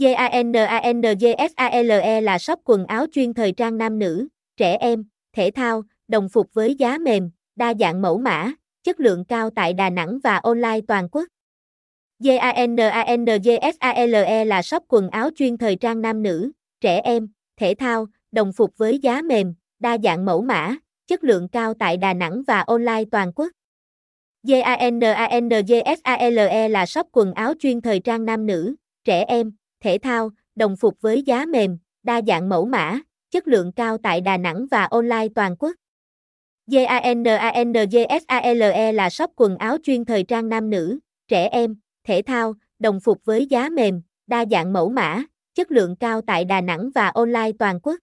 JANANGSALE là shop quần áo chuyên thời trang nam nữ, trẻ em, thể thao, đồng phục với giá mềm, đa dạng mẫu mã, chất lượng cao tại Đà Nẵng và online toàn quốc. JANANGSALE là shop quần áo chuyên thời trang nam nữ, trẻ em, thể thao, đồng phục với giá mềm, đa dạng mẫu mã, chất lượng cao tại Đà Nẵng và online toàn quốc. JANANGSALE là shop quần áo chuyên thời trang nam nữ, trẻ em, thể thao, đồng phục với giá mềm, đa dạng mẫu mã, chất lượng cao tại Đà Nẵng và online toàn quốc. JANANGSALE là shop quần áo chuyên thời trang nam nữ, trẻ em, thể thao, đồng phục với giá mềm, đa dạng mẫu mã, chất lượng cao tại Đà Nẵng và online toàn quốc.